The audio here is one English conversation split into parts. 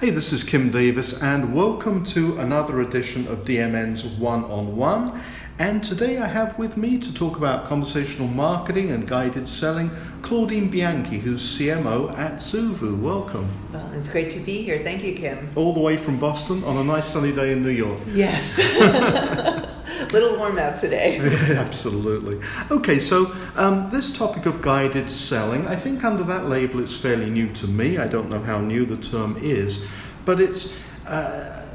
Hey, this is Kim Davis, and welcome to another edition of DMN's One on One. And today I have with me to talk about conversational marketing and guided selling Claudine Bianchi, who's CMO at Zoovu. Welcome. Well, it's great to be here. Thank you, Kim. All the way from Boston on a nice sunny day in New York. Yes. Little warm out today. Absolutely. Okay, so um, this topic of guided selling, I think under that label it's fairly new to me. I don't know how new the term is, but it's. Uh,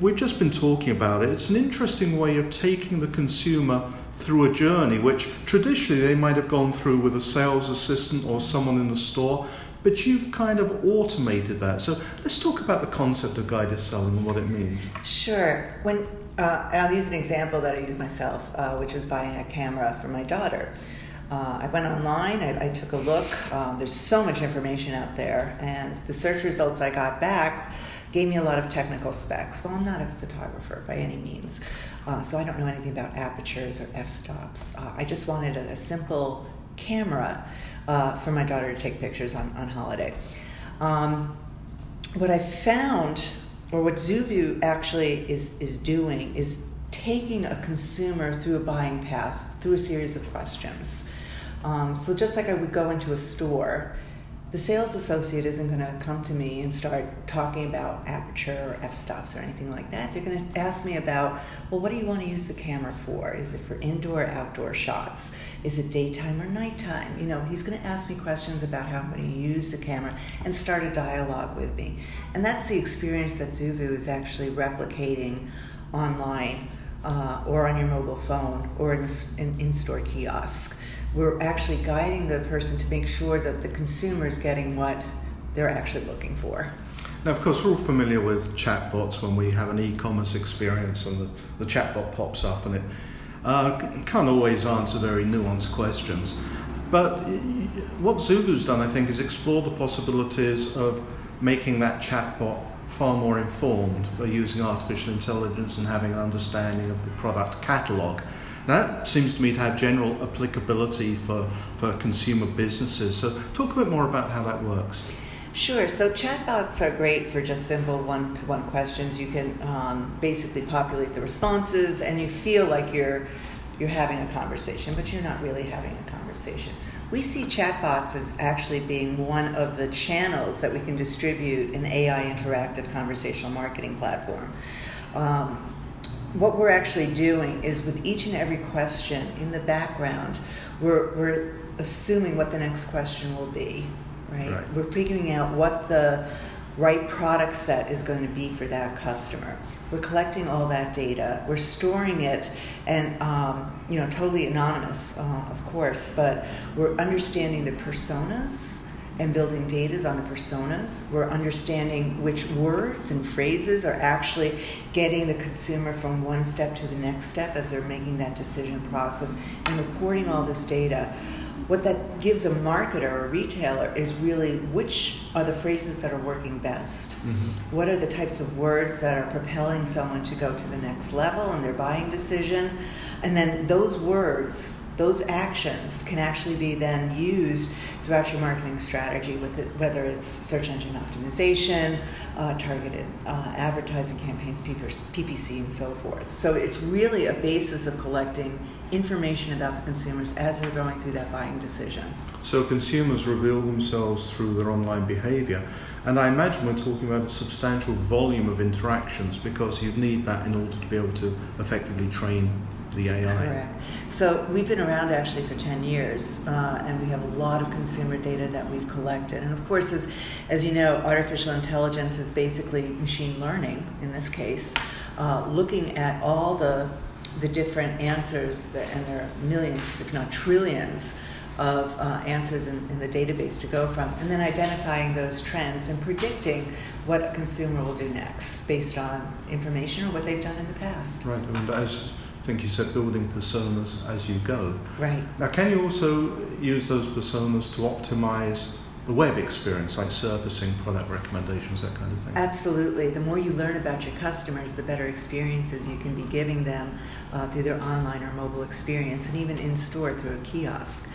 we've just been talking about it. It's an interesting way of taking the consumer through a journey which traditionally they might have gone through with a sales assistant or someone in the store, but you've kind of automated that. So let's talk about the concept of guided selling and what it means. Sure. When uh, I'll use an example that I use myself, uh, which was buying a camera for my daughter. Uh, I went online, I, I took a look. Um, there's so much information out there, and the search results I got back gave me a lot of technical specs. Well, I'm not a photographer by any means, uh, so I don't know anything about apertures or f-stops. Uh, I just wanted a, a simple camera uh, for my daughter to take pictures on, on holiday. Um, what I found, or what Zoovu actually is, is doing, is taking a consumer through a buying path through a series of questions. Um, so just like I would go into a store the sales associate isn't going to come to me and start talking about aperture or f-stops or anything like that. They're going to ask me about, well, what do you want to use the camera for? Is it for indoor or outdoor shots? Is it daytime or nighttime? You know, he's going to ask me questions about how I'm going to use the camera and start a dialogue with me. And that's the experience that Zoovu is actually replicating online uh, or on your mobile phone or in an in-store kiosk we're actually guiding the person to make sure that the consumer is getting what they're actually looking for. Now, of course, we're all familiar with chatbots when we have an e-commerce experience and the, the chatbot pops up and it uh, can't always answer very nuanced questions. But what Zoovu's done, I think, is explore the possibilities of making that chatbot far more informed by using artificial intelligence and having an understanding of the product catalog that seems to me to have general applicability for, for consumer businesses. So, talk a bit more about how that works. Sure. So chatbots are great for just simple one-to-one questions. You can um, basically populate the responses, and you feel like you're you're having a conversation, but you're not really having a conversation. We see chatbots as actually being one of the channels that we can distribute an AI interactive conversational marketing platform. Um, what we're actually doing is with each and every question in the background, we're, we're assuming what the next question will be, right? right? We're figuring out what the right product set is going to be for that customer. We're collecting all that data, we're storing it, and um, you know, totally anonymous, uh, of course, but we're understanding the personas and building data on the personas. We're understanding which words and phrases are actually getting the consumer from one step to the next step as they're making that decision process and recording all this data. What that gives a marketer or a retailer is really which are the phrases that are working best. Mm-hmm. What are the types of words that are propelling someone to go to the next level in their buying decision? And then those words those actions can actually be then used throughout your marketing strategy, with it, whether it's search engine optimization, uh, targeted uh, advertising campaigns, PPC, and so forth. So it's really a basis of collecting information about the consumers as they're going through that buying decision. So consumers reveal themselves through their online behavior. And I imagine we're talking about a substantial volume of interactions because you need that in order to be able to effectively train the AI. Correct. So we've been around actually for 10 years, uh, and we have a lot of consumer data that we've collected. And of course, as, as you know, artificial intelligence is basically machine learning in this case, uh, looking at all the, the different answers, that, and there are millions, if not trillions, of uh, answers in, in, the database to go from, and then identifying those trends and predicting what a consumer will do next based on information or what they've done in the past. Right, and as I think you said building personas as you go. Right. Now, can you also use those personas to optimize the web experience, like servicing, product recommendations, that kind of thing? Absolutely. The more you learn about your customers, the better experiences you can be giving them uh, through their online or mobile experience, and even in store through a kiosk.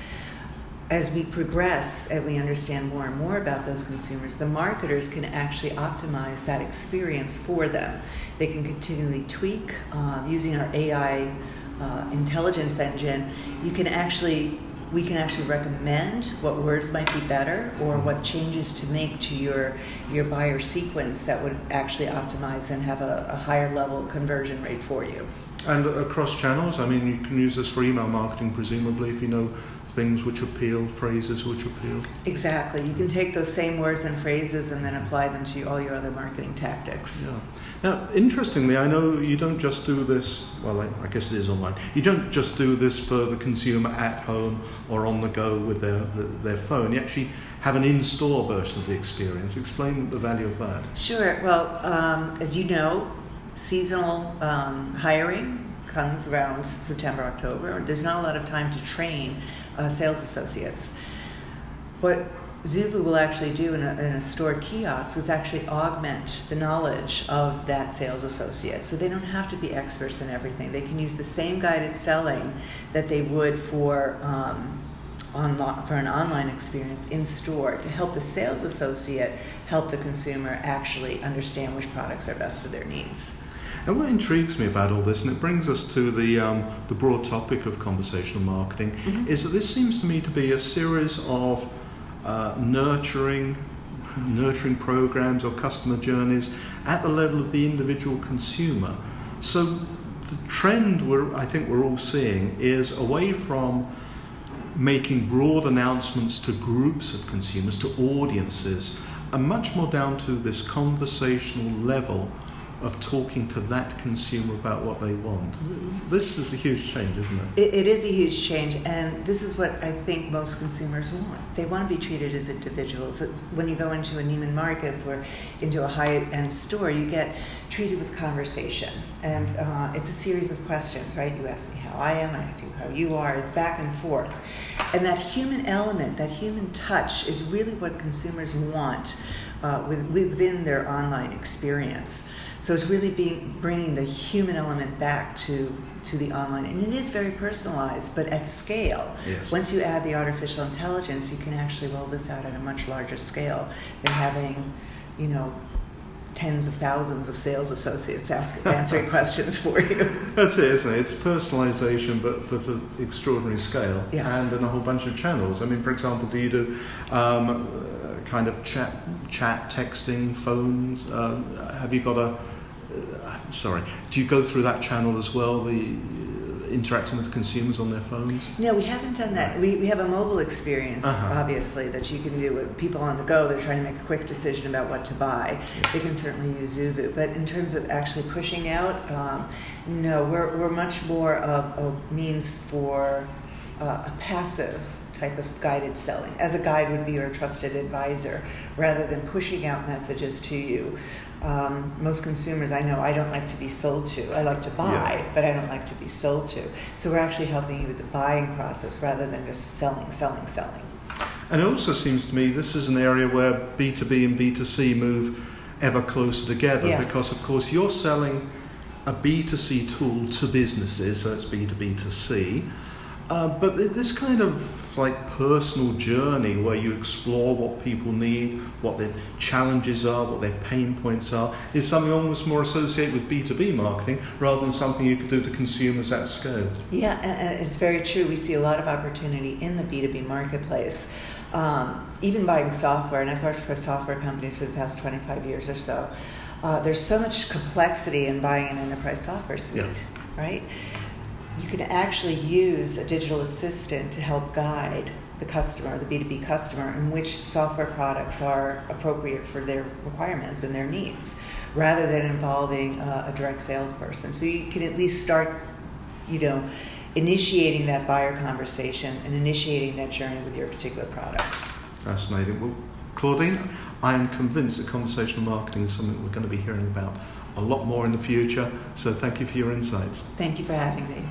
As we progress and we understand more and more about those consumers, the marketers can actually optimize that experience for them. They can continually tweak um, using our AI uh, intelligence engine. You can actually we can actually recommend what words might be better or what changes to make to your your buyer sequence that would actually optimize and have a, a higher level conversion rate for you. And across channels, I mean, you can use this for email marketing, presumably, if you know things which appeal, phrases which appeal. Exactly. You can take those same words and phrases and then apply them to all your other marketing tactics. Yeah. Now, interestingly, I know you don't just do this, well, I guess it is online. You don't just do this for the consumer at home or on the go with their, their phone. You actually have an in store version of the experience. Explain the value of that. Sure. Well, um, as you know, seasonal um, hiring comes around September, October. There's not a lot of time to train uh, sales associates. What Zoovu will actually do in a, in a store kiosk is actually augment the knowledge of that sales associate. So they don't have to be experts in everything. They can use the same guided selling that they would for. Um, on, for an online experience in store to help the sales associate help the consumer actually understand which products are best for their needs. And what intrigues me about all this, and it brings us to the, um, the broad topic of conversational marketing, mm-hmm. is that this seems to me to be a series of uh, nurturing, nurturing programs or customer journeys at the level of the individual consumer. So the trend we're, I think we're all seeing is away from making broad announcements to groups of consumers, to audiences, and much more down to this conversational level of talking to that consumer about what they want. This is a huge change, isn't it? it? It is a huge change, and this is what I think most consumers want. They want to be treated as individuals. When you go into a Neiman Marcus or into a high-end store, you get treated with conversation, and uh, it's a series of questions, right? You ask me how I am, I ask you how you are. It's back and forth, and that human element, that human touch, is really what consumers want uh, with, within their online experience. So it's really being bringing the human element back to to the online, and it is very personalized, but at scale. Yes. Once you add the artificial intelligence, you can actually roll this out at a much larger scale than having, you know, tens of thousands of sales associates ask, answering questions for you. That's it, isn't it? It's personalization, but but at extraordinary scale, yes. and in a whole bunch of channels. I mean, for example, do you do um, kind of chat, chat, texting, phones? Um, have you got a uh, sorry, do you go through that channel as well, the uh, interacting with consumers on their phones? No, we haven't done that. We, we have a mobile experience, uh-huh. obviously, that you can do with people on the go. They're trying to make a quick decision about what to buy. Yeah. They can certainly use Zoovu. But in terms of actually pushing out, um, no, we're, we're much more of a means for uh, a passive type of guided selling. As a guide would be your trusted advisor, rather than pushing out messages to you um, most consumers I know I don't like to be sold to. I like to buy, yeah. but I don't like to be sold to. So we're actually helping you with the buying process rather than just selling, selling, selling. And it also seems to me this is an area where B2B and B2C move ever closer together yeah. because, of course, you're selling a B2C tool to businesses, so it's B2B2C. Uh, but this kind of like personal journey where you explore what people need, what their challenges are, what their pain points are, is something almost more associated with B2B marketing rather than something you could do to consumers at scale. Yeah, and it's very true. We see a lot of opportunity in the B2B marketplace. Um, even buying software, and I've worked for software companies for the past 25 years or so. Uh, there's so much complexity in buying an enterprise software suite, yeah. right? You can actually use a digital assistant to help guide the customer, the B2B customer, in which software products are appropriate for their requirements and their needs, rather than involving uh, a direct salesperson. So you can at least start, you know, initiating that buyer conversation and initiating that journey with your particular products. Fascinating. Well, Claudine, I am convinced that conversational marketing is something we're going to be hearing about a lot more in the future. So thank you for your insights. Thank you for having me.